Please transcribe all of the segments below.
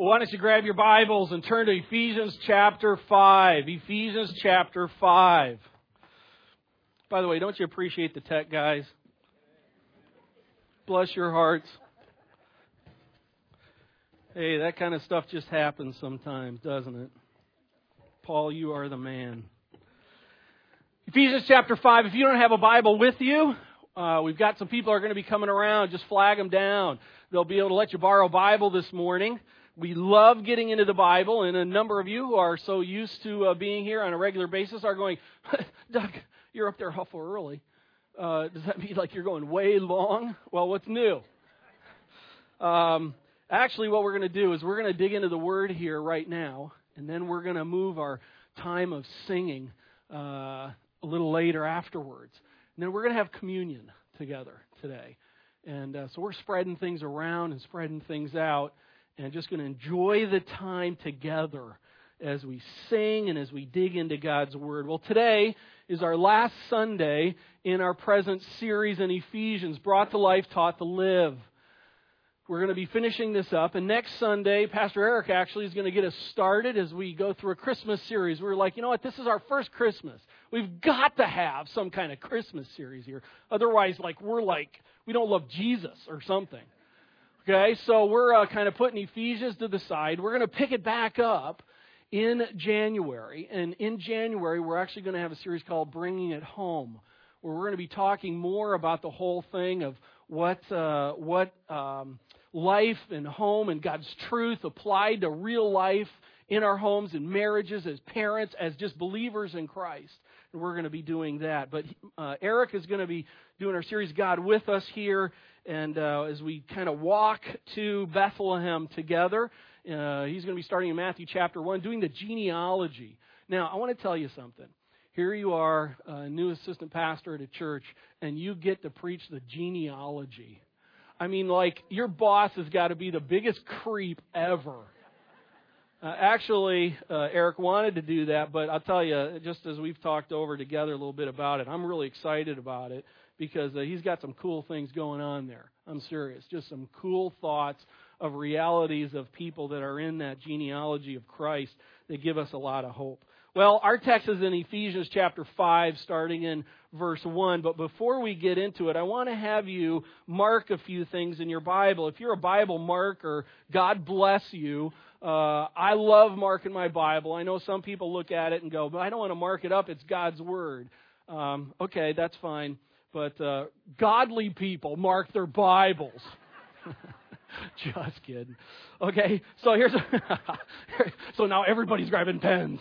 Well, why don't you grab your Bibles and turn to Ephesians chapter 5. Ephesians chapter 5. By the way, don't you appreciate the tech guys? Bless your hearts. Hey, that kind of stuff just happens sometimes, doesn't it? Paul, you are the man. Ephesians chapter 5. If you don't have a Bible with you, uh, we've got some people are going to be coming around. Just flag them down. They'll be able to let you borrow a Bible this morning. We love getting into the Bible, and a number of you who are so used to uh, being here on a regular basis are going, Doug, you're up there awful early. Uh, does that mean like you're going way long? Well, what's new? Um, actually, what we're going to do is we're going to dig into the Word here right now, and then we're going to move our time of singing uh, a little later afterwards. And then we're going to have communion together today. And uh, so we're spreading things around and spreading things out and just going to enjoy the time together as we sing and as we dig into God's Word. Well, today is our last Sunday in our present series in Ephesians, Brought to Life, Taught to Live. We're going to be finishing this up, and next Sunday, Pastor Eric actually is going to get us started as we go through a Christmas series. We're like, you know what, this is our first Christmas. We've got to have some kind of Christmas series here. Otherwise, like, we're like, we don't love Jesus or something. Okay, so we're uh, kind of putting Ephesians to the side. We're going to pick it back up in January. And in January, we're actually going to have a series called Bringing It Home, where we're going to be talking more about the whole thing of what, uh, what um, life and home and God's truth applied to real life in our homes and marriages as parents, as just believers in Christ. And we're going to be doing that. But uh, Eric is going to be doing our series God with us here and uh, as we kind of walk to Bethlehem together, uh, he's going to be starting in Matthew chapter 1, doing the genealogy. Now, I want to tell you something. Here you are, a new assistant pastor at a church, and you get to preach the genealogy. I mean, like, your boss has got to be the biggest creep ever. Uh, actually, uh, Eric wanted to do that, but I'll tell you, just as we've talked over together a little bit about it, I'm really excited about it because uh, he's got some cool things going on there. I'm serious. Just some cool thoughts of realities of people that are in that genealogy of Christ that give us a lot of hope. Well, our text is in Ephesians chapter 5, starting in verse 1. But before we get into it, I want to have you mark a few things in your Bible. If you're a Bible marker, God bless you. Uh, I love marking my Bible. I know some people look at it and go, but I don't want to mark it up. It's God's Word. Um, okay, that's fine but uh, godly people mark their Bibles. Just kidding. Okay, so here's so now everybody's grabbing pens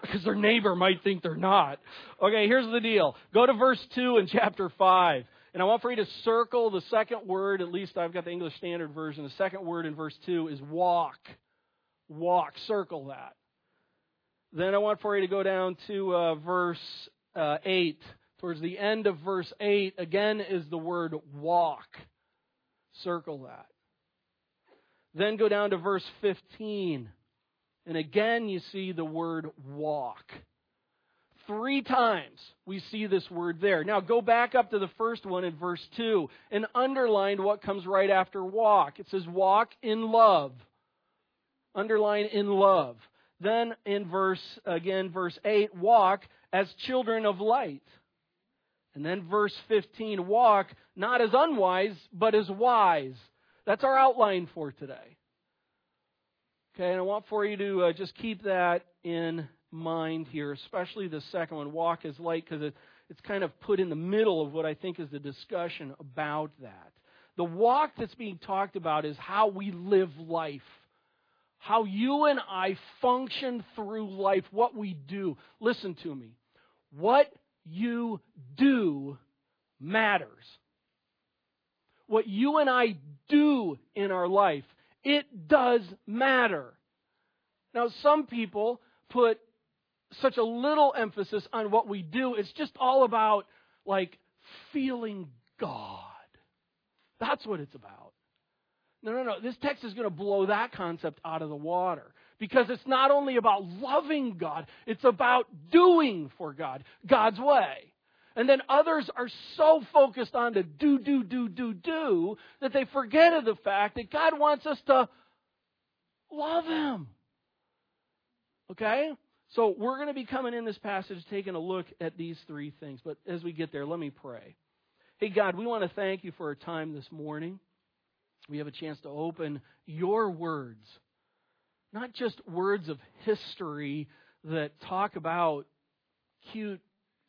because their neighbor might think they're not. Okay, here's the deal. Go to verse 2 in chapter 5. And I want for you to circle the second word, at least I've got the English Standard Version. The second word in verse 2 is walk. Walk. Circle that. Then I want for you to go down to uh, verse uh, 8 towards the end of verse 8, again is the word walk. Circle that. Then go down to verse 15, and again you see the word walk. Three times we see this word there. Now go back up to the first one in verse 2 and underline what comes right after walk. It says walk in love. Underline in love. Then in verse, again, verse 8, walk as children of light. And then verse 15 walk not as unwise, but as wise. That's our outline for today. Okay, and I want for you to uh, just keep that in mind here, especially the second one, walk as light, because it, it's kind of put in the middle of what I think is the discussion about that. The walk that's being talked about is how we live life. How you and I function through life, what we do. Listen to me. What you do matters. What you and I do in our life, it does matter. Now, some people put such a little emphasis on what we do. It's just all about, like, feeling God. That's what it's about. No, no, no. This text is going to blow that concept out of the water. Because it's not only about loving God, it's about doing for God, God's way. And then others are so focused on to do, do, do, do, do, that they forget of the fact that God wants us to Love Him. Okay? So we're going to be coming in this passage taking a look at these three things. But as we get there, let me pray. Hey, God, we want to thank you for our time this morning. We have a chance to open your words, not just words of history that talk about cute,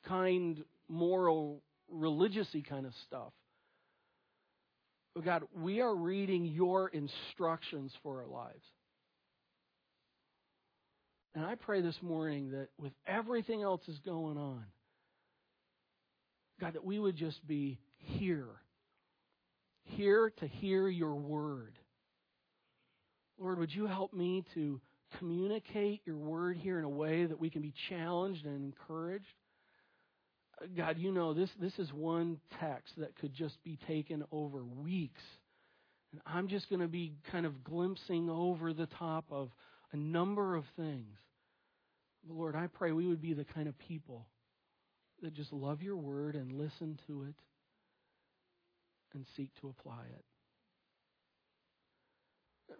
kind, moral, religious kind of stuff. But God, we are reading your instructions for our lives. And I pray this morning that with everything else is going on, God, that we would just be here, here to hear your word. Lord, would you help me to communicate your word here in a way that we can be challenged and encouraged? God, you know this this is one text that could just be taken over weeks. And I'm just going to be kind of glimpsing over the top of a number of things. But Lord, I pray we would be the kind of people that just love your word and listen to it and seek to apply it.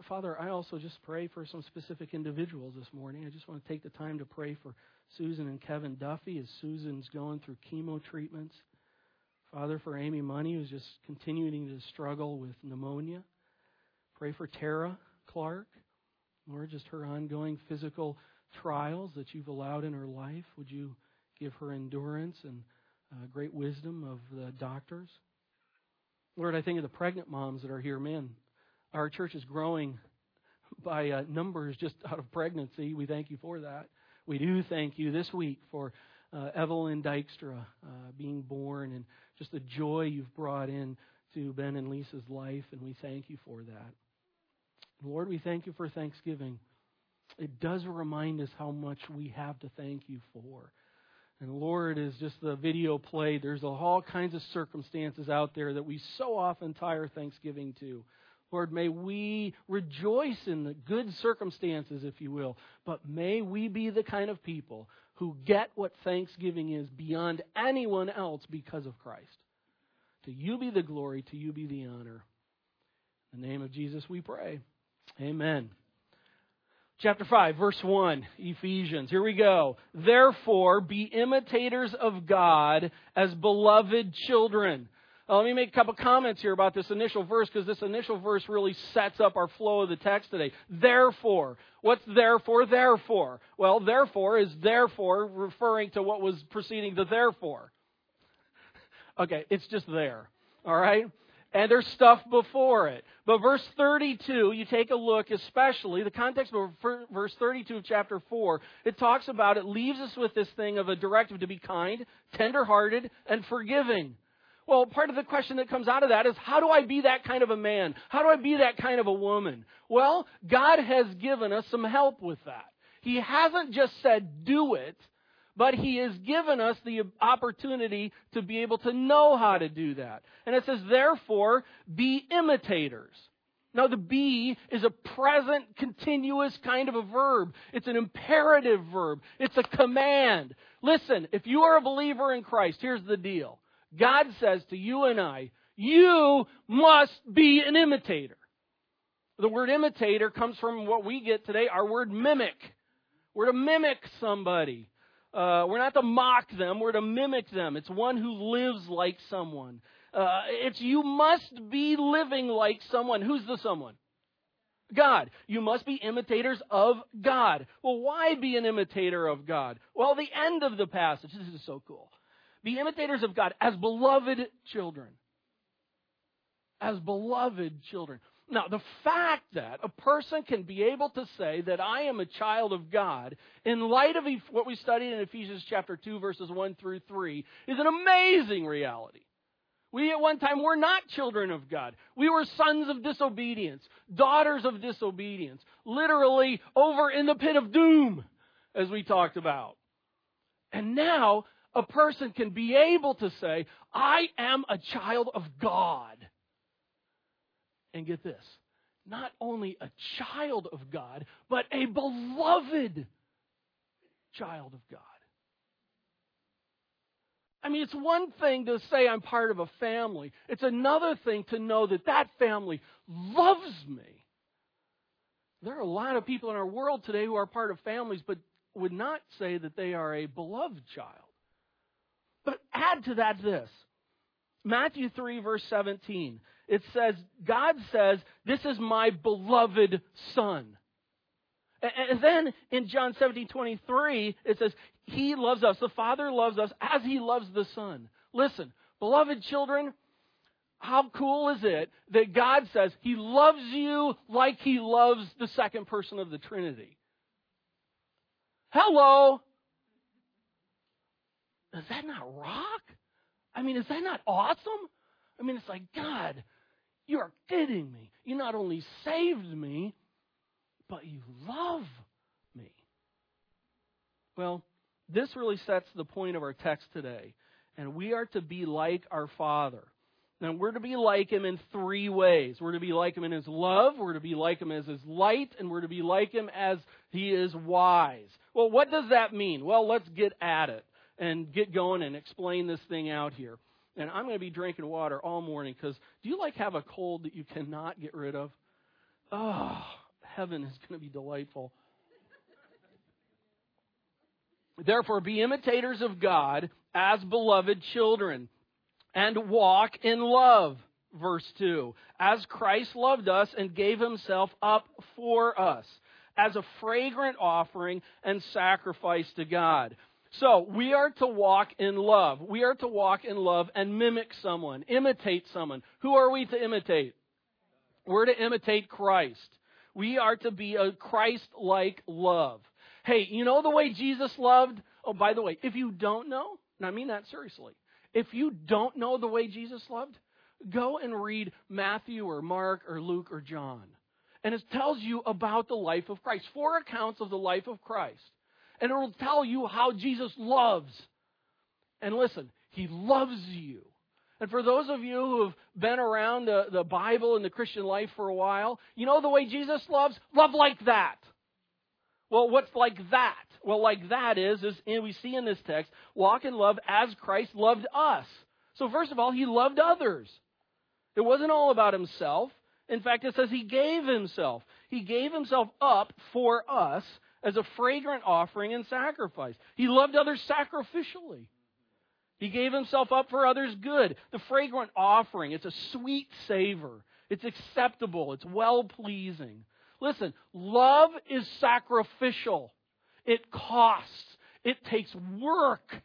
Father, I also just pray for some specific individuals this morning. I just want to take the time to pray for Susan and Kevin Duffy as Susan's going through chemo treatments. Father, for Amy Money, who's just continuing to struggle with pneumonia. Pray for Tara Clark. Lord, just her ongoing physical trials that you've allowed in her life. Would you give her endurance and uh, great wisdom of the doctors? Lord, I think of the pregnant moms that are here. Man, our church is growing by uh, numbers just out of pregnancy. We thank you for that. We do thank you this week for uh, Evelyn Dykstra uh, being born and just the joy you've brought in to Ben and Lisa's life, and we thank you for that. Lord, we thank you for Thanksgiving it does remind us how much we have to thank you for. And Lord, as just the video played, there's all kinds of circumstances out there that we so often tire Thanksgiving to. Lord, may we rejoice in the good circumstances, if you will, but may we be the kind of people who get what Thanksgiving is beyond anyone else because of Christ. To you be the glory, to you be the honor. In the name of Jesus we pray. Amen. Chapter 5, verse 1, Ephesians. Here we go. Therefore, be imitators of God as beloved children. Now, let me make a couple comments here about this initial verse because this initial verse really sets up our flow of the text today. Therefore. What's therefore? Therefore. Well, therefore is therefore referring to what was preceding the therefore. Okay, it's just there. All right? and there's stuff before it. But verse 32, you take a look, especially the context of verse 32 of chapter 4, it talks about, it leaves us with this thing of a directive to be kind, tenderhearted, and forgiving. Well, part of the question that comes out of that is how do I be that kind of a man? How do I be that kind of a woman? Well, God has given us some help with that. He hasn't just said do it, but He has given us the opportunity to be able to know how to do that. And it says, therefore, be imitators. Now, the be is a present, continuous kind of a verb. It's an imperative verb. It's a command. Listen, if you are a believer in Christ, here's the deal. God says to you and I, you must be an imitator. The word imitator comes from what we get today, our word mimic. We're to mimic somebody. Uh, we're not to mock them, we're to mimic them. It's one who lives like someone. Uh, it's you must be living like someone. Who's the someone? God. You must be imitators of God. Well, why be an imitator of God? Well, the end of the passage, this is so cool. Be imitators of God as beloved children. As beloved children. Now, the fact that a person can be able to say that I am a child of God in light of what we studied in Ephesians chapter 2 verses 1 through 3 is an amazing reality. We at one time were not children of God. We were sons of disobedience, daughters of disobedience, literally over in the pit of doom, as we talked about. And now a person can be able to say, I am a child of God. And get this not only a child of God, but a beloved child of God. I mean, it's one thing to say I'm part of a family, it's another thing to know that that family loves me. There are a lot of people in our world today who are part of families but would not say that they are a beloved child. Add to that this Matthew 3, verse 17. It says, God says, This is my beloved Son. And then in John 17, 23, it says, He loves us. The Father loves us as He loves the Son. Listen, beloved children, how cool is it that God says He loves you like He loves the second person of the Trinity? Hello? Is that not rock? I mean, is that not awesome? I mean, it's like, God, you are kidding me. You not only saved me, but you love me. Well, this really sets the point of our text today. And we are to be like our Father. Now, we're to be like Him in three ways. We're to be like Him in His love, we're to be like Him as His light, and we're to be like Him as He is wise. Well, what does that mean? Well, let's get at it and get going and explain this thing out here. And I'm going to be drinking water all morning because do you like have a cold that you cannot get rid of? Oh, heaven is going to be delightful. Therefore, be imitators of God as beloved children and walk in love. Verse 2. As Christ loved us and gave himself up for us as a fragrant offering and sacrifice to God. So, we are to walk in love. We are to walk in love and mimic someone, imitate someone. Who are we to imitate? We're to imitate Christ. We are to be a Christ like love. Hey, you know the way Jesus loved? Oh, by the way, if you don't know, and I mean that seriously, if you don't know the way Jesus loved, go and read Matthew or Mark or Luke or John. And it tells you about the life of Christ. Four accounts of the life of Christ. And it will tell you how Jesus loves. And listen, He loves you. And for those of you who have been around the, the Bible and the Christian life for a while, you know the way Jesus loves? Love like that. Well, what's like that? Well, like that is, is we see in this text, walk in love as Christ loved us. So first of all, he loved others. It wasn't all about himself. In fact, it says he gave himself. He gave himself up for us as a fragrant offering and sacrifice. He loved others sacrificially. He gave himself up for others' good. The fragrant offering, it's a sweet savor. It's acceptable. It's well pleasing. Listen, love is sacrificial. It costs. It takes work.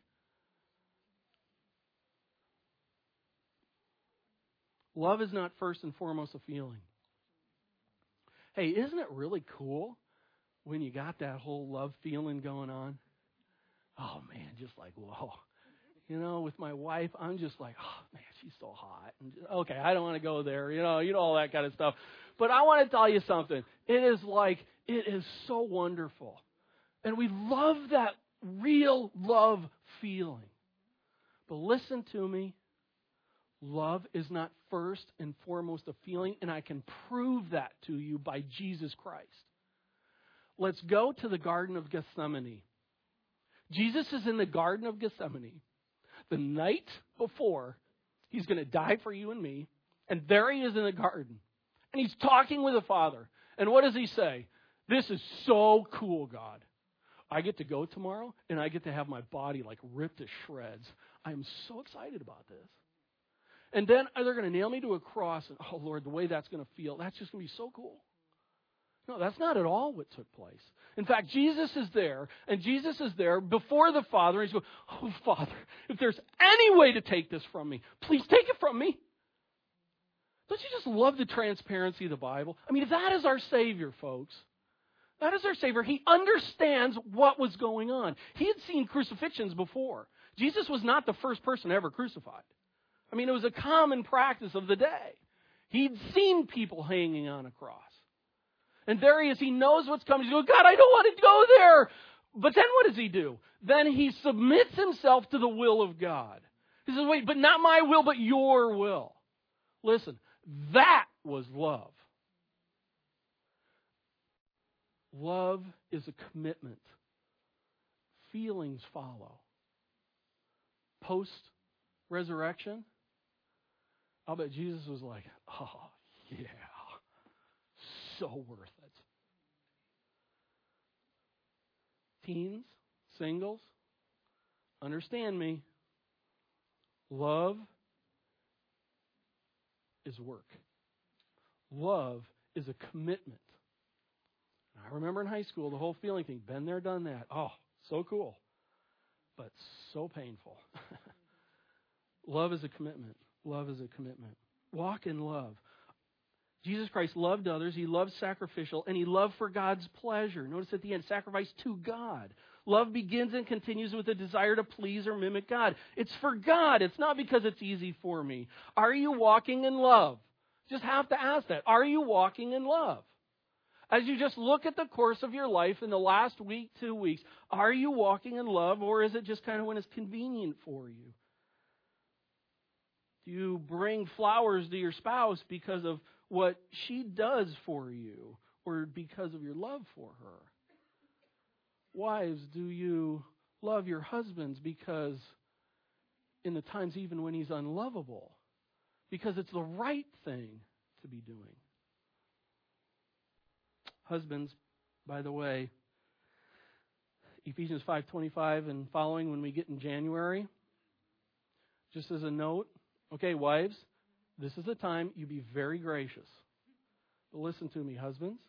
Love is not first and foremost a feeling. Hey, isn't it really cool when you got that whole love feeling going on? Oh man, just like whoa. You know, with my wife, I'm just like, oh man, she's so hot. And okay, I don't want to go there. You know, you know all that kind of stuff. But I want to tell you something. It is like it is so wonderful, and we love that real love feeling. But listen to me. Love is not first and foremost a feeling, and I can prove that to you by Jesus Christ. Let's go to the Garden of Gethsemane. Jesus is in the Garden of Gethsemane the night before he's going to die for you and me, and there he is in the garden. And he's talking with the Father. And what does he say? This is so cool, God. I get to go tomorrow, and I get to have my body like ripped to shreds. I am so excited about this. And then they're going to nail me to a cross, and oh Lord, the way that's going to feel, that's just going to be so cool. No, that's not at all what took place. In fact, Jesus is there, and Jesus is there before the Father, and he's going, Oh, Father, if there's any way to take this from me, please take it from me. Don't you just love the transparency of the Bible? I mean, that is our Savior, folks. That is our Savior. He understands what was going on. He had seen crucifixions before. Jesus was not the first person ever crucified. I mean, it was a common practice of the day. He'd seen people hanging on a cross. And there he is. He knows what's coming. He's going, God, I don't want to go there. But then what does he do? Then he submits himself to the will of God. He says, wait, but not my will, but your will. Listen, that was love. Love is a commitment. Feelings follow. Post resurrection, I'll bet Jesus was like, oh, yeah, so worth it. Teens, singles, understand me. Love is work. Love is a commitment. I remember in high school the whole feeling thing. Been there, done that. Oh, so cool. But so painful. love is a commitment. Love is a commitment. Walk in love. Jesus Christ loved others, he loved sacrificial, and he loved for God's pleasure. Notice at the end, sacrifice to God. Love begins and continues with a desire to please or mimic God. It's for God. It's not because it's easy for me. Are you walking in love? Just have to ask that. Are you walking in love? As you just look at the course of your life in the last week, two weeks, are you walking in love or is it just kind of when it's convenient for you? Do you bring flowers to your spouse because of what she does for you or because of your love for her? Wives, do you love your husbands because in the times even when he's unlovable? Because it's the right thing to be doing. Husbands, by the way, Ephesians 5:25 and following when we get in January, just as a note, okay, wives, this is the time you be very gracious. But listen to me, husbands.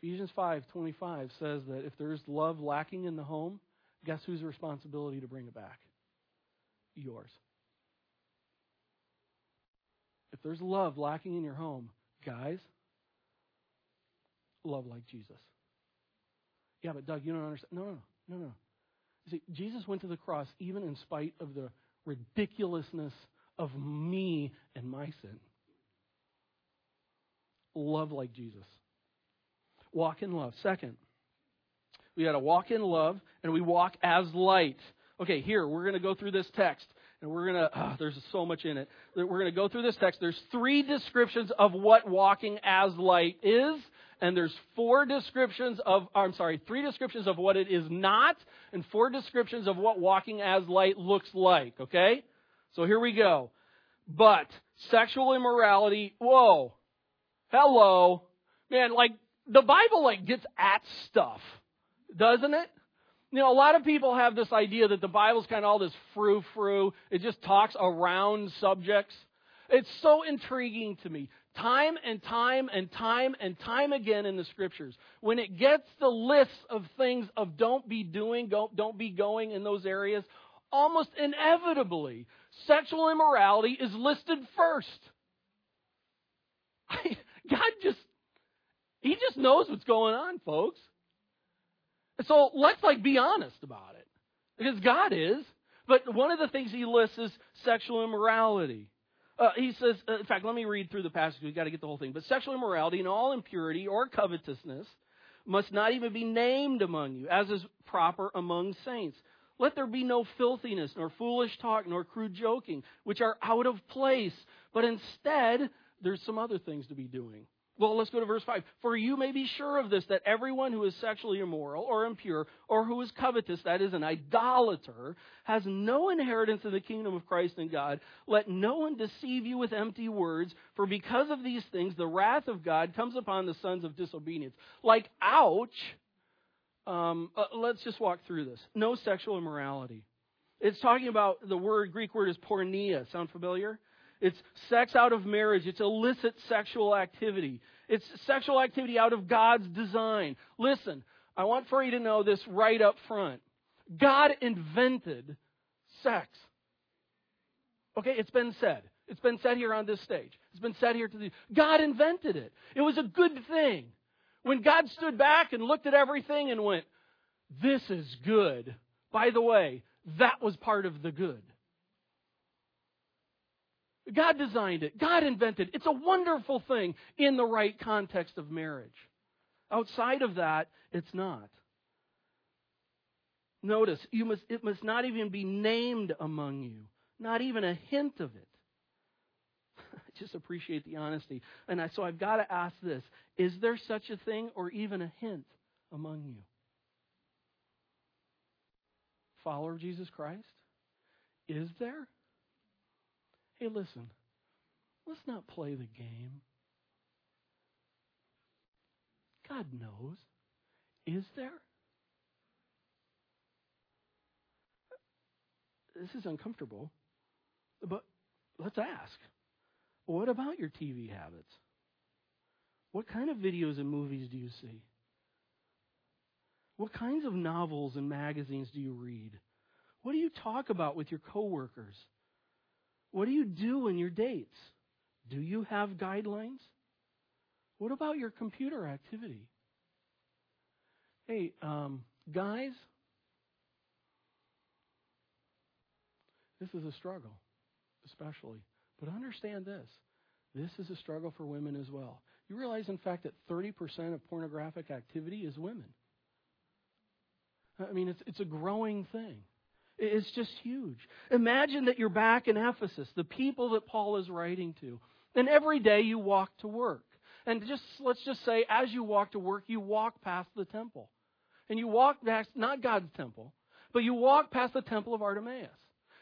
Ephesians 5:25 says that if there's love lacking in the home, guess whose responsibility to bring it back? Yours. If there's love lacking in your home, guys, love like Jesus. Yeah, but Doug, you don't understand. No, no, no, no. No. See, Jesus went to the cross even in spite of the ridiculousness of me and my sin. Love like Jesus. Walk in love. Second, we got to walk in love and we walk as light. Okay, here, we're going to go through this text and we're going to, oh, ah, there's so much in it. We're going to go through this text. There's three descriptions of what walking as light is, and there's four descriptions of, I'm sorry, three descriptions of what it is not, and four descriptions of what walking as light looks like, okay? So here we go. But sexual immorality, whoa, hello, man, like the Bible like gets at stuff, doesn't it? You know, a lot of people have this idea that the Bible's kind of all this frou frou. It just talks around subjects. It's so intriguing to me. Time and time and time and time again in the scriptures, when it gets the list of things of don't be doing, don't be going in those areas, almost inevitably, sexual immorality is listed first. God just, He just knows what's going on, folks. And So let's like be honest about it. Because God is. But one of the things he lists is sexual immorality. Uh, he says, uh, in fact, let me read through the passage. We've got to get the whole thing. But sexual immorality and all impurity or covetousness must not even be named among you, as is proper among saints. Let there be no filthiness, nor foolish talk, nor crude joking, which are out of place. But instead, there's some other things to be doing. Well, let's go to verse 5. For you may be sure of this, that everyone who is sexually immoral or impure or who is covetous, that is, an idolater, has no inheritance in the kingdom of Christ and God. Let no one deceive you with empty words, for because of these things, the wrath of God comes upon the sons of disobedience. Like, ouch. Um, uh, let's just walk through this. No sexual immorality. It's talking about the word, Greek word is porneia. Sound familiar? It's sex out of marriage. It's illicit sexual activity. It's sexual activity out of God's design. Listen, I want for you to know this right up front. God invented sex. Okay, it's been said. It's been said here on this stage. It's been said here to the God invented it. It was a good thing. When God stood back and looked at everything and went, This is good. By the way, that was part of the good. God designed it. God invented it. It's a wonderful thing in the right context of marriage. Outside of that, it's not. Notice, you must, it must not even be named among you, not even a hint of it just appreciate the honesty. And I, so I've got to ask this Is there such a thing or even a hint among you? Follower of Jesus Christ? Is there? Hey, listen, let's not play the game. God knows. Is there? This is uncomfortable, but let's ask what about your TV habits? What kind of videos and movies do you see? What kinds of novels and magazines do you read? What do you talk about with your coworkers? What do you do in your dates? Do you have guidelines? What about your computer activity? Hey, um, guys, this is a struggle, especially. But understand this this is a struggle for women as well. You realize, in fact, that 30% of pornographic activity is women. I mean, it's, it's a growing thing. It's just huge. Imagine that you're back in Ephesus, the people that Paul is writing to, and every day you walk to work. And just let's just say, as you walk to work, you walk past the temple. And you walk past, not God's temple, but you walk past the temple of Artemis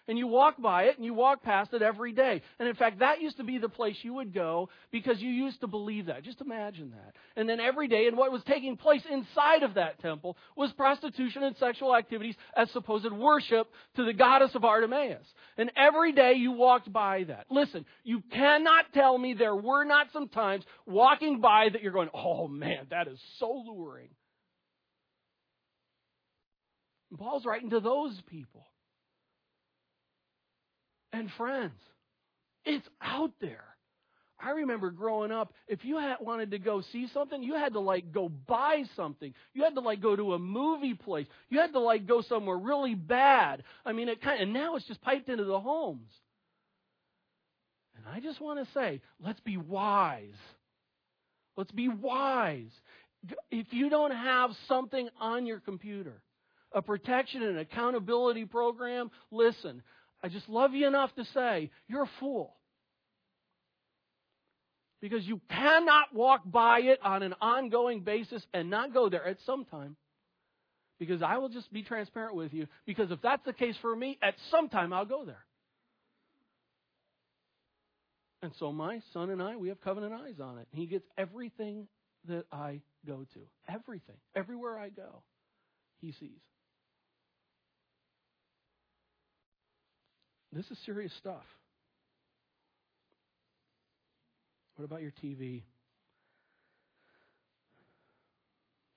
and you walk by it and you walk past it every day. And in fact, that used to be the place you would go because you used to believe that. Just imagine that. And then every day, and what was taking place inside of that temple was prostitution and sexual activities as supposed worship to the goddess of Artemis. And every day you walked by that. Listen, you cannot tell me there were not some times walking by that you're going, oh man, that is so luring. Paul's writing to those people. And friends, it's out there. I remember growing up, if you had wanted to go see something, you had to like go buy something. You had to like go to a movie place. You had to like go somewhere really bad. I mean, it kind of, and now it's just piped into the homes. And I just want to say, let's be wise. Let's be wise. If you don't have something on your computer, a protection and accountability program, listen, I just love you enough to say, you're a fool. Because you cannot walk by it on an ongoing basis and not go there at some time. Because I will just be transparent with you. Because if that's the case for me, at some time I'll go there. And so my son and I, we have covenant eyes on it. He gets everything that I go to. Everything. Everywhere I go, he sees. This is serious stuff. What about your TV?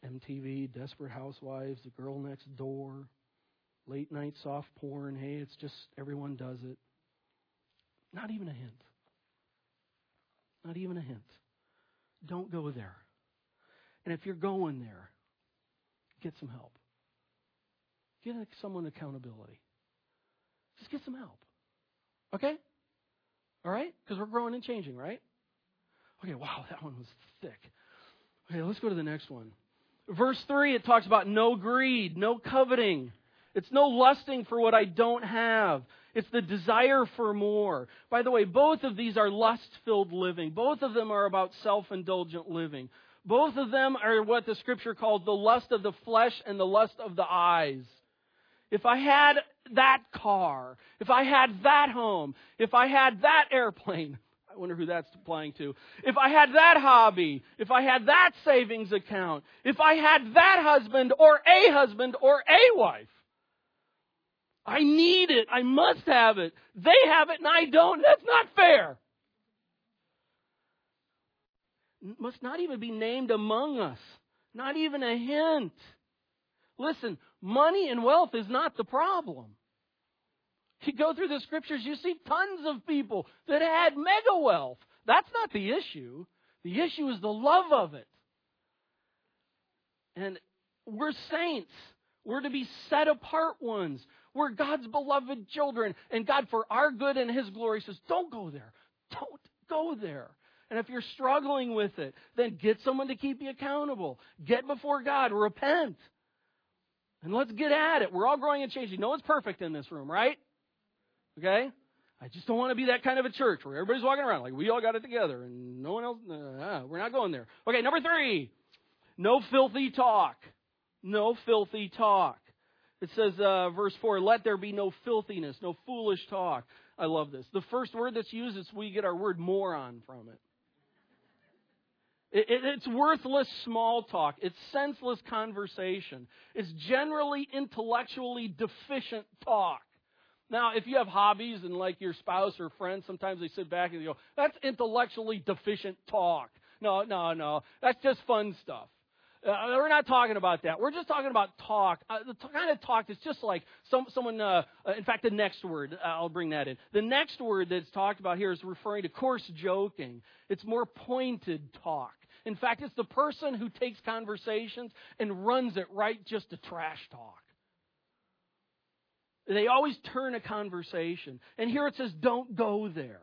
MTV, Desperate Housewives, The Girl Next Door, late night soft porn. Hey, it's just everyone does it. Not even a hint. Not even a hint. Don't go there. And if you're going there, get some help. Get someone accountability. Just get some help. Okay? All right? Because we're growing and changing, right? Okay, wow, that one was thick. Okay, let's go to the next one. Verse 3, it talks about no greed, no coveting. It's no lusting for what I don't have. It's the desire for more. By the way, both of these are lust filled living. Both of them are about self indulgent living. Both of them are what the scripture calls the lust of the flesh and the lust of the eyes. If I had that car, if I had that home, if I had that airplane, I wonder who that's applying to. If I had that hobby, if I had that savings account, if I had that husband or a husband or a wife, I need it. I must have it. They have it and I don't. That's not fair. Must not even be named among us. Not even a hint. Listen, money and wealth is not the problem. You go through the scriptures, you see tons of people that had mega wealth. That's not the issue. The issue is the love of it. And we're saints. We're to be set apart ones. We're God's beloved children. And God, for our good and His glory, says, don't go there. Don't go there. And if you're struggling with it, then get someone to keep you accountable. Get before God. Repent. And let's get at it. We're all growing and changing. No one's perfect in this room, right? Okay? I just don't want to be that kind of a church where everybody's walking around like we all got it together and no one else. Uh, we're not going there. Okay, number three. No filthy talk. No filthy talk. It says, uh, verse 4, let there be no filthiness, no foolish talk. I love this. The first word that's used is we get our word moron from it. It, it, it's worthless small talk. It's senseless conversation. It's generally intellectually deficient talk. Now, if you have hobbies and like your spouse or friends, sometimes they sit back and they go, that's intellectually deficient talk. No, no, no. That's just fun stuff. Uh, we're not talking about that. We're just talking about talk. Uh, the t- kind of talk that's just like some, someone, uh, uh, in fact, the next word, uh, I'll bring that in. The next word that's talked about here is referring to coarse joking. It's more pointed talk. In fact, it's the person who takes conversations and runs it right just to trash talk. They always turn a conversation. And here it says, don't go there.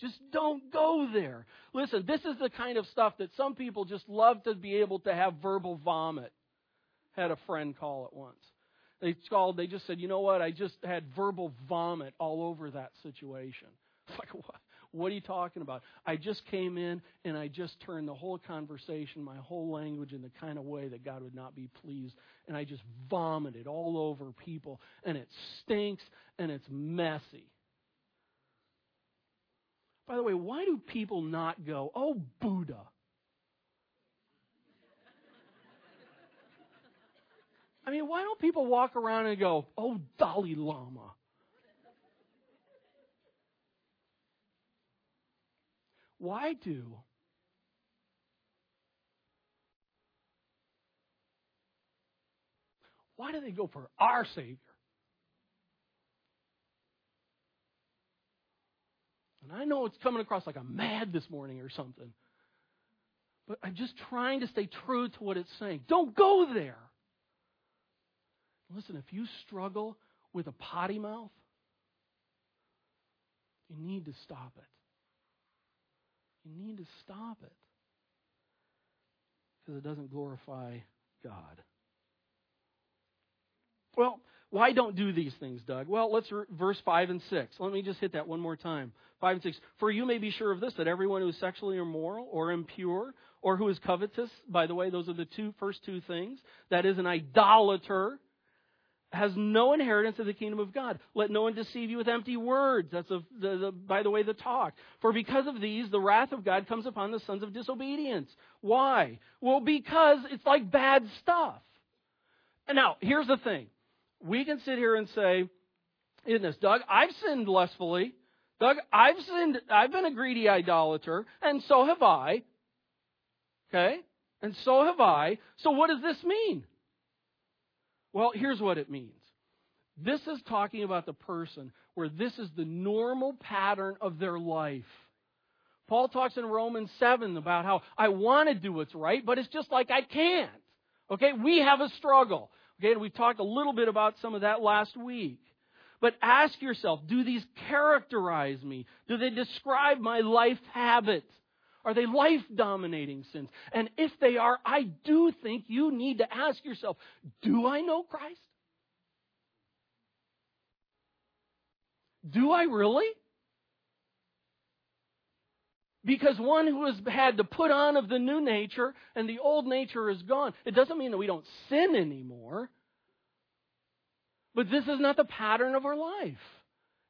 Just don't go there. Listen, this is the kind of stuff that some people just love to be able to have verbal vomit. Had a friend call it once. They called, they just said, you know what, I just had verbal vomit all over that situation. It's like, what? What are you talking about? I just came in and I just turned the whole conversation, my whole language in the kind of way that God would not be pleased. And I just vomited all over people. And it stinks and it's messy. By the way, why do people not go, oh, Buddha? I mean, why don't people walk around and go, oh, Dalai Lama? Why do? Why do they go for our Savior? And I know it's coming across like I'm mad this morning or something. But I'm just trying to stay true to what it's saying. Don't go there. Listen, if you struggle with a potty mouth, you need to stop it. You need to stop it because it doesn't glorify God. Well, why don't do these things, Doug? Well, let's re- verse 5 and 6. Let me just hit that one more time. 5 and 6. For you may be sure of this, that everyone who is sexually immoral or impure or who is covetous, by the way, those are the two first two things, that is an idolater, has no inheritance of the kingdom of God. Let no one deceive you with empty words. That's the, the, by the way, the talk. For because of these, the wrath of God comes upon the sons of disobedience. Why? Well, because it's like bad stuff. And now, here's the thing. We can sit here and say, in this, Doug, I've sinned lustfully. Doug, I've sinned, I've been a greedy idolater, and so have I. Okay? And so have I. So what does this mean? Well, here's what it means. This is talking about the person where this is the normal pattern of their life. Paul talks in Romans 7 about how I want to do what's right, but it's just like I can't. Okay, we have a struggle. Okay, and we talked a little bit about some of that last week. But ask yourself, do these characterize me? Do they describe my life habits? Are they life dominating sins? And if they are, I do think you need to ask yourself do I know Christ? Do I really? Because one who has had to put on of the new nature and the old nature is gone. It doesn't mean that we don't sin anymore. But this is not the pattern of our life.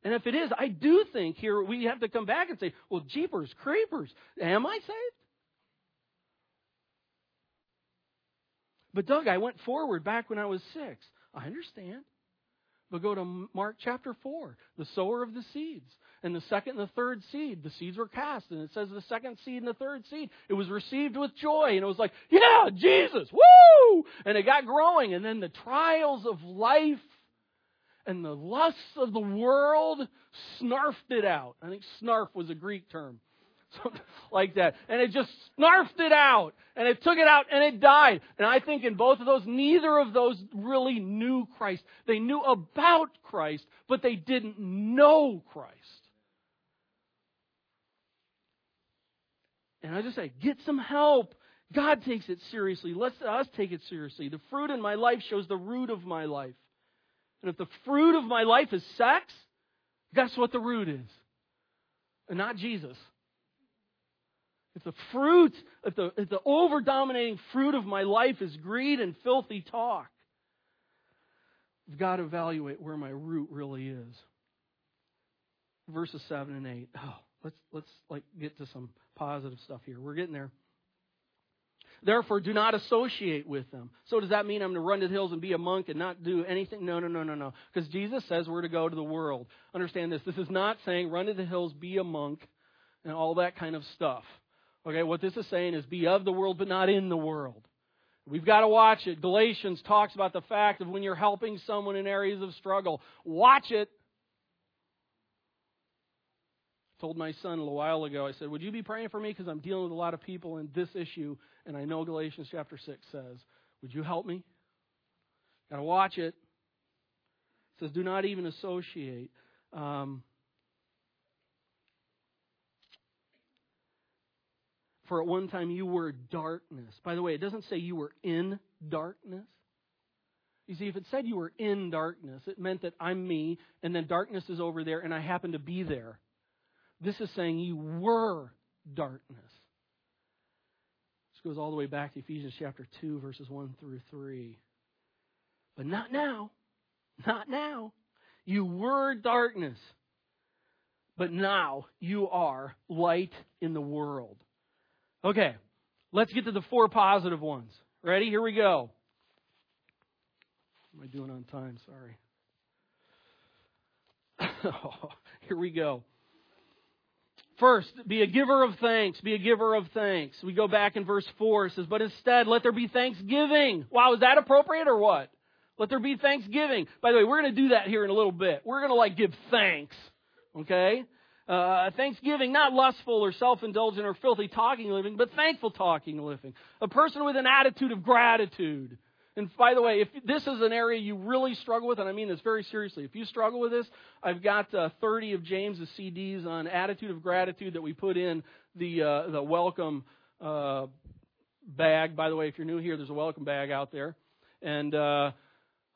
And if it is, I do think here we have to come back and say, well, jeepers, creepers, am I saved? But Doug, I went forward back when I was six. I understand. But go to Mark chapter 4, the sower of the seeds. And the second and the third seed, the seeds were cast. And it says the second seed and the third seed, it was received with joy. And it was like, yeah, Jesus, woo! And it got growing. And then the trials of life and the lusts of the world snarfed it out. I think snarf was a Greek term. Something like that. And it just snarfed it out. And it took it out and it died. And I think in both of those, neither of those really knew Christ. They knew about Christ, but they didn't know Christ. And I just say, get some help. God takes it seriously. Let's us take it seriously. The fruit in my life shows the root of my life. And if the fruit of my life is sex, guess what the root is? And not Jesus. If the fruit, if the, if the over dominating fruit of my life is greed and filthy talk, I've got to evaluate where my root really is. Verses 7 and 8. Oh, let's, let's like get to some positive stuff here. We're getting there. Therefore, do not associate with them. So, does that mean I'm to run to the hills and be a monk and not do anything? No, no, no, no, no. Because Jesus says we're to go to the world. Understand this. This is not saying run to the hills, be a monk, and all that kind of stuff. Okay, what this is saying is be of the world, but not in the world. We've got to watch it. Galatians talks about the fact of when you're helping someone in areas of struggle, watch it told my son a little while ago, I said, Would you be praying for me? Because I'm dealing with a lot of people in this issue, and I know Galatians chapter 6 says, Would you help me? Got to watch it. It says, Do not even associate. Um, for at one time you were darkness. By the way, it doesn't say you were in darkness. You see, if it said you were in darkness, it meant that I'm me, and then darkness is over there, and I happen to be there. This is saying you were darkness. This goes all the way back to Ephesians chapter 2, verses 1 through 3. But not now. Not now. You were darkness. But now you are light in the world. Okay, let's get to the four positive ones. Ready? Here we go. What am I doing on time? Sorry. here we go. First, be a giver of thanks. Be a giver of thanks. We go back in verse 4. It says, But instead, let there be thanksgiving. Wow, is that appropriate or what? Let there be thanksgiving. By the way, we're going to do that here in a little bit. We're going to like give thanks. Okay? Uh, thanksgiving, not lustful or self-indulgent or filthy talking living, but thankful talking living. A person with an attitude of gratitude. And by the way, if this is an area you really struggle with, and I mean this very seriously, if you struggle with this, I've got uh, 30 of James's CDs on attitude of gratitude that we put in the uh, the welcome uh, bag. By the way, if you're new here, there's a welcome bag out there, and uh,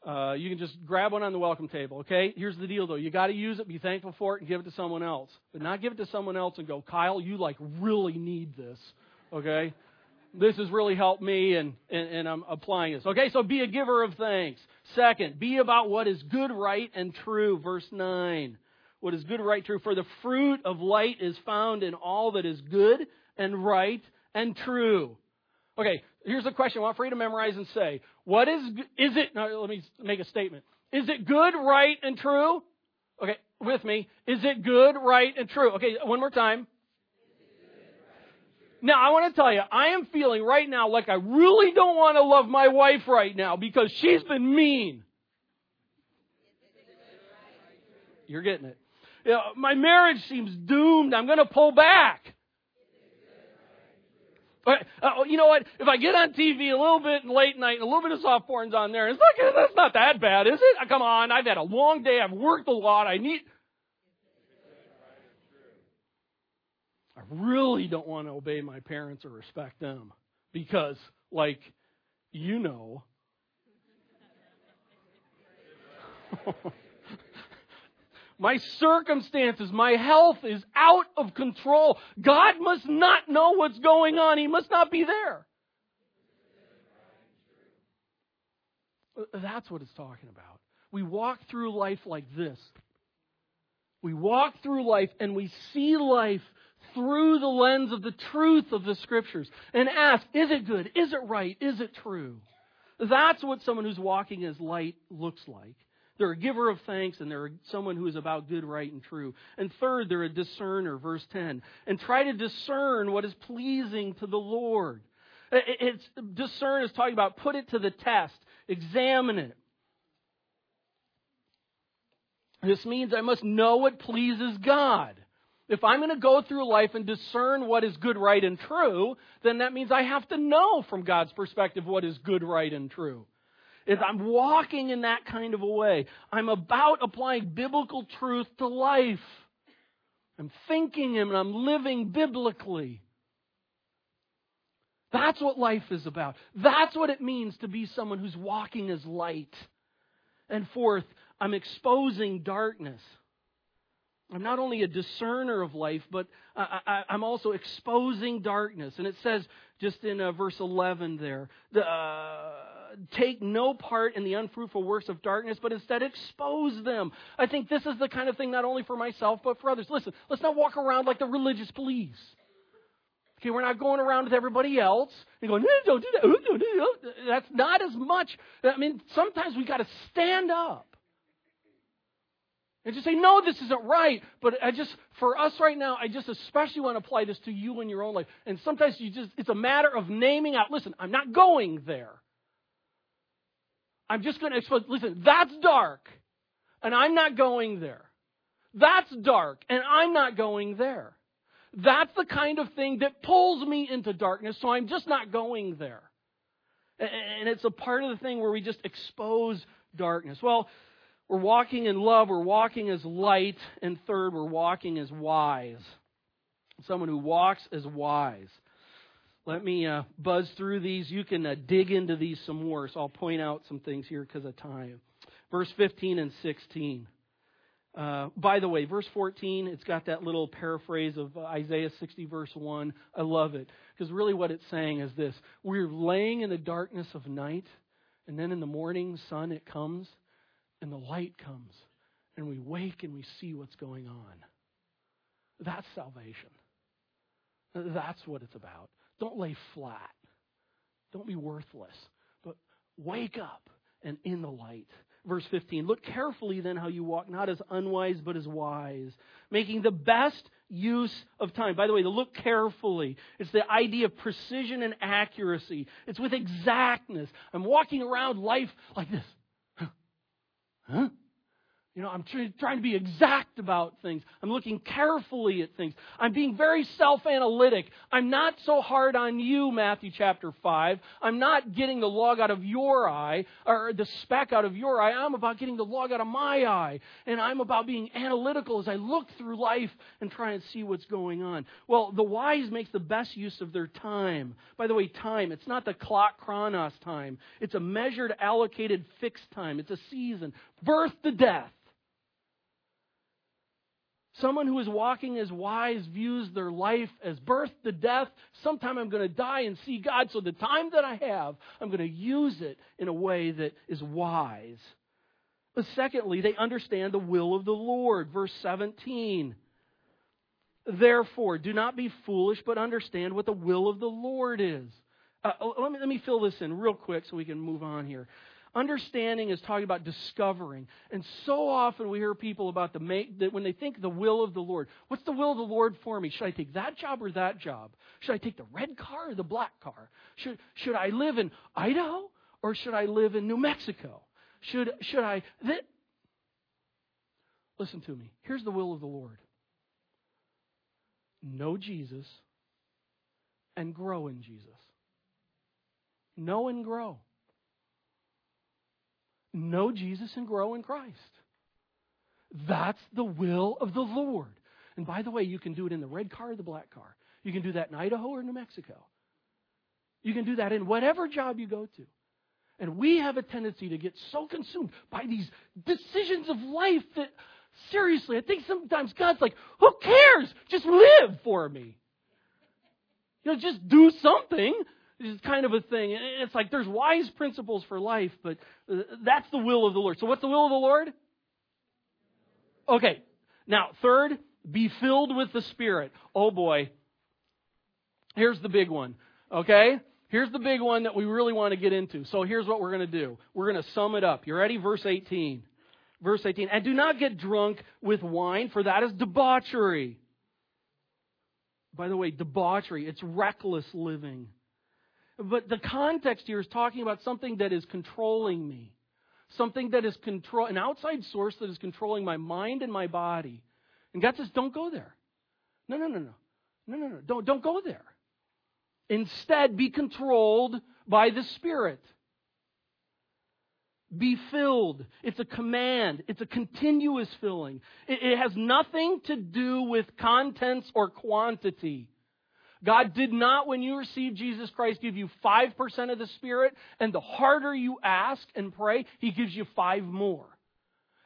uh, you can just grab one on the welcome table. Okay. Here's the deal, though: you got to use it, be thankful for it, and give it to someone else, but not give it to someone else and go, Kyle, you like really need this. Okay this has really helped me and, and, and, I'm applying this. Okay, so be a giver of thanks. Second, be about what is good, right, and true. Verse 9. What is good, right, true? For the fruit of light is found in all that is good and right and true. Okay, here's a question I want for you to memorize and say. What is, is it, now let me make a statement. Is it good, right, and true? Okay, with me. Is it good, right, and true? Okay, one more time. Now, I want to tell you, I am feeling right now like I really don't want to love my wife right now because she's been mean. You're getting it. You know, my marriage seems doomed. I'm going to pull back. But, uh, you know what? If I get on TV a little bit late night and a little bit of soft porn's on there, it's that's not that bad, is it? Come on, I've had a long day. I've worked a lot. I need. I really don't want to obey my parents or respect them because, like, you know. my circumstances, my health is out of control. God must not know what's going on. He must not be there. Uh, that's what it's talking about. We walk through life like this. We walk through life and we see life through the lens of the truth of the scriptures and ask, is it good? Is it right? Is it true? That's what someone who's walking as light looks like. They're a giver of thanks and they're someone who is about good, right, and true. And third, they're a discerner, verse 10. And try to discern what is pleasing to the Lord. It's, discern is talking about put it to the test, examine it. This means I must know what pleases God. If I'm going to go through life and discern what is good, right, and true, then that means I have to know from God's perspective what is good, right, and true. If I'm walking in that kind of a way, I'm about applying biblical truth to life. I'm thinking and I'm living biblically. That's what life is about. That's what it means to be someone who's walking as light. And fourth, I'm exposing darkness. I'm not only a discerner of life, but I, am also exposing darkness. And it says just in uh, verse 11 there, uh, take no part in the unfruitful works of darkness, but instead expose them. I think this is the kind of thing not only for myself, but for others. Listen, let's not walk around like the religious police. Okay, we're not going around with everybody else and going, no, don't do that. Don't do that. That's not as much. I mean, sometimes we got to stand up and just say, no, this isn't right. But I just, for us right now, I just especially want to apply this to you in your own life. And sometimes you just, it's a matter of naming out, listen, I'm not going there. I'm just going to expose, listen, that's dark, and I'm not going there. That's dark, and I'm not going there. That's the kind of thing that pulls me into darkness, so I'm just not going there. And it's a part of the thing where we just expose darkness. Well, we're walking in love, we're walking as light, and third, we're walking as wise. Someone who walks as wise. Let me uh, buzz through these. You can uh, dig into these some more, so I'll point out some things here because of time. Verse 15 and 16. Uh, by the way, verse 14, it's got that little paraphrase of uh, Isaiah 60, verse 1. I love it because really what it's saying is this We're laying in the darkness of night, and then in the morning sun it comes, and the light comes, and we wake and we see what's going on. That's salvation. That's what it's about. Don't lay flat. Don't be worthless. But wake up and in the light. Verse 15 Look carefully then how you walk, not as unwise, but as wise, making the best use of time. By the way, the look carefully. It's the idea of precision and accuracy. It's with exactness. I'm walking around life like this. Huh? You know, I'm trying to be exact about things. I'm looking carefully at things. I'm being very self analytic. I'm not so hard on you, Matthew chapter 5. I'm not getting the log out of your eye, or the speck out of your eye. I'm about getting the log out of my eye. And I'm about being analytical as I look through life and try and see what's going on. Well, the wise makes the best use of their time. By the way, time, it's not the clock chronos time, it's a measured, allocated, fixed time. It's a season, birth to death. Someone who is walking as wise views their life as birth to death. Sometime I'm going to die and see God, so the time that I have, I'm going to use it in a way that is wise. But secondly, they understand the will of the Lord. Verse 17. Therefore, do not be foolish, but understand what the will of the Lord is. Uh, let, me, let me fill this in real quick so we can move on here. Understanding is talking about discovering. And so often we hear people about the make, that when they think the will of the Lord, what's the will of the Lord for me? Should I take that job or that job? Should I take the red car or the black car? Should, should I live in Idaho or should I live in New Mexico? Should, should I. Th- Listen to me. Here's the will of the Lord know Jesus and grow in Jesus. Know and grow know Jesus and grow in Christ. That's the will of the Lord. And by the way, you can do it in the red car or the black car. You can do that in Idaho or New Mexico. You can do that in whatever job you go to. And we have a tendency to get so consumed by these decisions of life that, seriously, I think sometimes God's like, who cares? Just live for me. You know, just do something. It's kind of a thing. It's like there's wise principles for life, but uh, that's the will of the Lord. So, what's the will of the Lord? Okay. Now, third, be filled with the Spirit. Oh boy. Here's the big one. Okay? Here's the big one that we really want to get into. So, here's what we're going to do we're going to sum it up. You ready? Verse 18. Verse 18. And do not get drunk with wine, for that is debauchery. By the way, debauchery, it's reckless living. But the context here is talking about something that is controlling me. Something that is control, an outside source that is controlling my mind and my body. And God says, don't go there. No, no, no, no. No, no, no. Don't, don't go there. Instead, be controlled by the Spirit. Be filled. It's a command. It's a continuous filling. It, it has nothing to do with contents or quantity. God did not, when you receive Jesus Christ, give you 5% of the Spirit, and the harder you ask and pray, He gives you five more.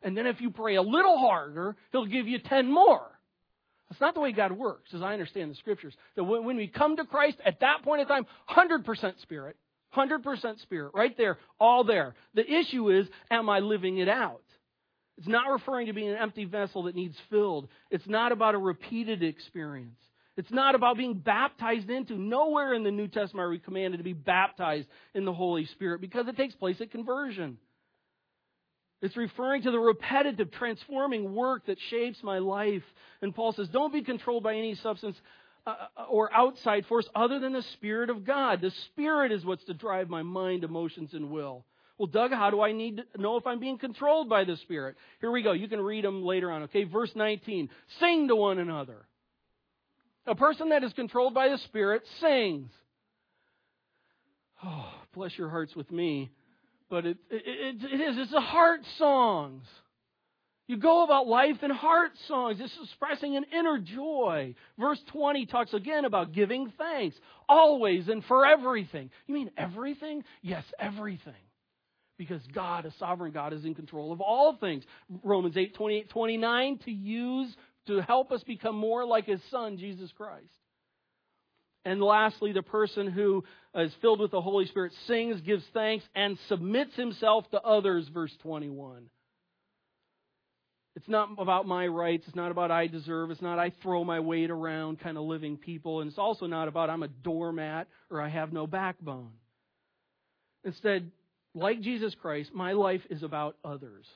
And then if you pray a little harder, He'll give you 10 more. That's not the way God works, as I understand the Scriptures. That when we come to Christ, at that point in time, 100% Spirit. 100% Spirit, right there, all there. The issue is, am I living it out? It's not referring to being an empty vessel that needs filled. It's not about a repeated experience. It's not about being baptized into. Nowhere in the New Testament are we commanded to be baptized in the Holy Spirit because it takes place at conversion. It's referring to the repetitive, transforming work that shapes my life. And Paul says, don't be controlled by any substance uh, uh, or outside force other than the Spirit of God. The Spirit is what's to drive my mind, emotions, and will. Well, Doug, how do I need to know if I'm being controlled by the Spirit? Here we go. You can read them later on, okay? Verse 19. Sing to one another. A person that is controlled by the Spirit sings. Oh, bless your hearts with me. But it, it, it, it is. It's the heart songs. You go about life in heart songs. It's expressing an inner joy. Verse 20 talks again about giving thanks. Always and for everything. You mean everything? Yes, everything. Because God, a sovereign God, is in control of all things. Romans 8, 28, 29, to use to help us become more like his son, Jesus Christ. And lastly, the person who is filled with the Holy Spirit sings, gives thanks, and submits himself to others, verse 21. It's not about my rights. It's not about I deserve. It's not I throw my weight around kind of living people. And it's also not about I'm a doormat or I have no backbone. Instead, like Jesus Christ, my life is about others.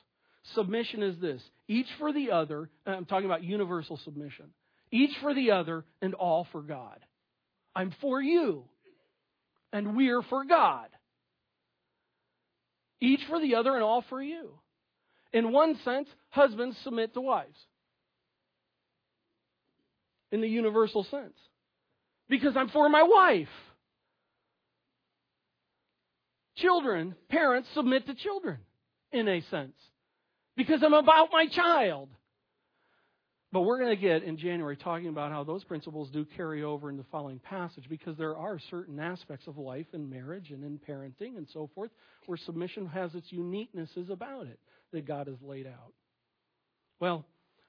Submission is this each for the other, I'm talking about universal submission, each for the other and all for God. I'm for you, and we're for God. Each for the other and all for you. In one sense, husbands submit to wives. In the universal sense. Because I'm for my wife. Children, parents submit to children, in a sense because I'm about my child. But we're going to get in January talking about how those principles do carry over in the following passage because there are certain aspects of life in marriage and in parenting and so forth where submission has its uniquenesses about it that God has laid out. Well,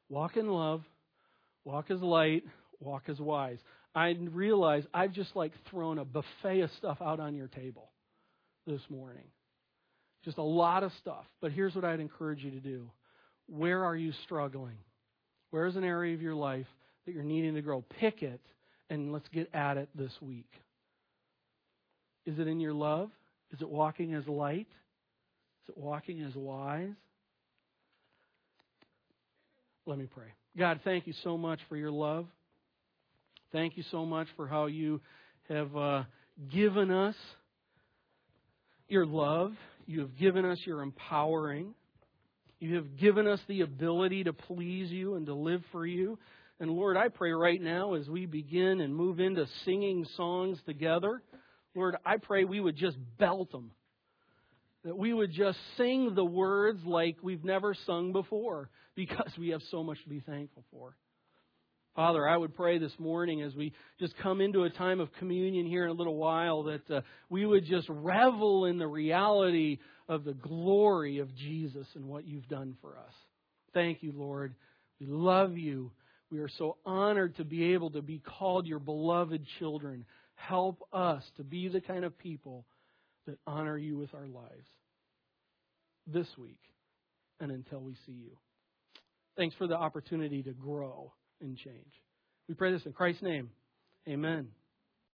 walk in love, walk as light, walk as wise. I realize I've just like thrown a buffet of stuff out on your table this morning. Just a lot of stuff. But here's what I'd encourage you to do. Where are you struggling? Where is an area of your life that you're needing to grow? Pick it and let's get at it this week. Is it in your love? Is it walking as light? Is it walking as wise? Let me pray. God, thank you so much for your love. Thank you so much for how you have uh, given us your love. You have given us your empowering. You have given us the ability to please you and to live for you. And Lord, I pray right now as we begin and move into singing songs together, Lord, I pray we would just belt them. That we would just sing the words like we've never sung before because we have so much to be thankful for. Father, I would pray this morning as we just come into a time of communion here in a little while that uh, we would just revel in the reality of the glory of Jesus and what you've done for us. Thank you, Lord. We love you. We are so honored to be able to be called your beloved children. Help us to be the kind of people that honor you with our lives this week and until we see you. Thanks for the opportunity to grow and change. We pray this in Christ's name. Amen.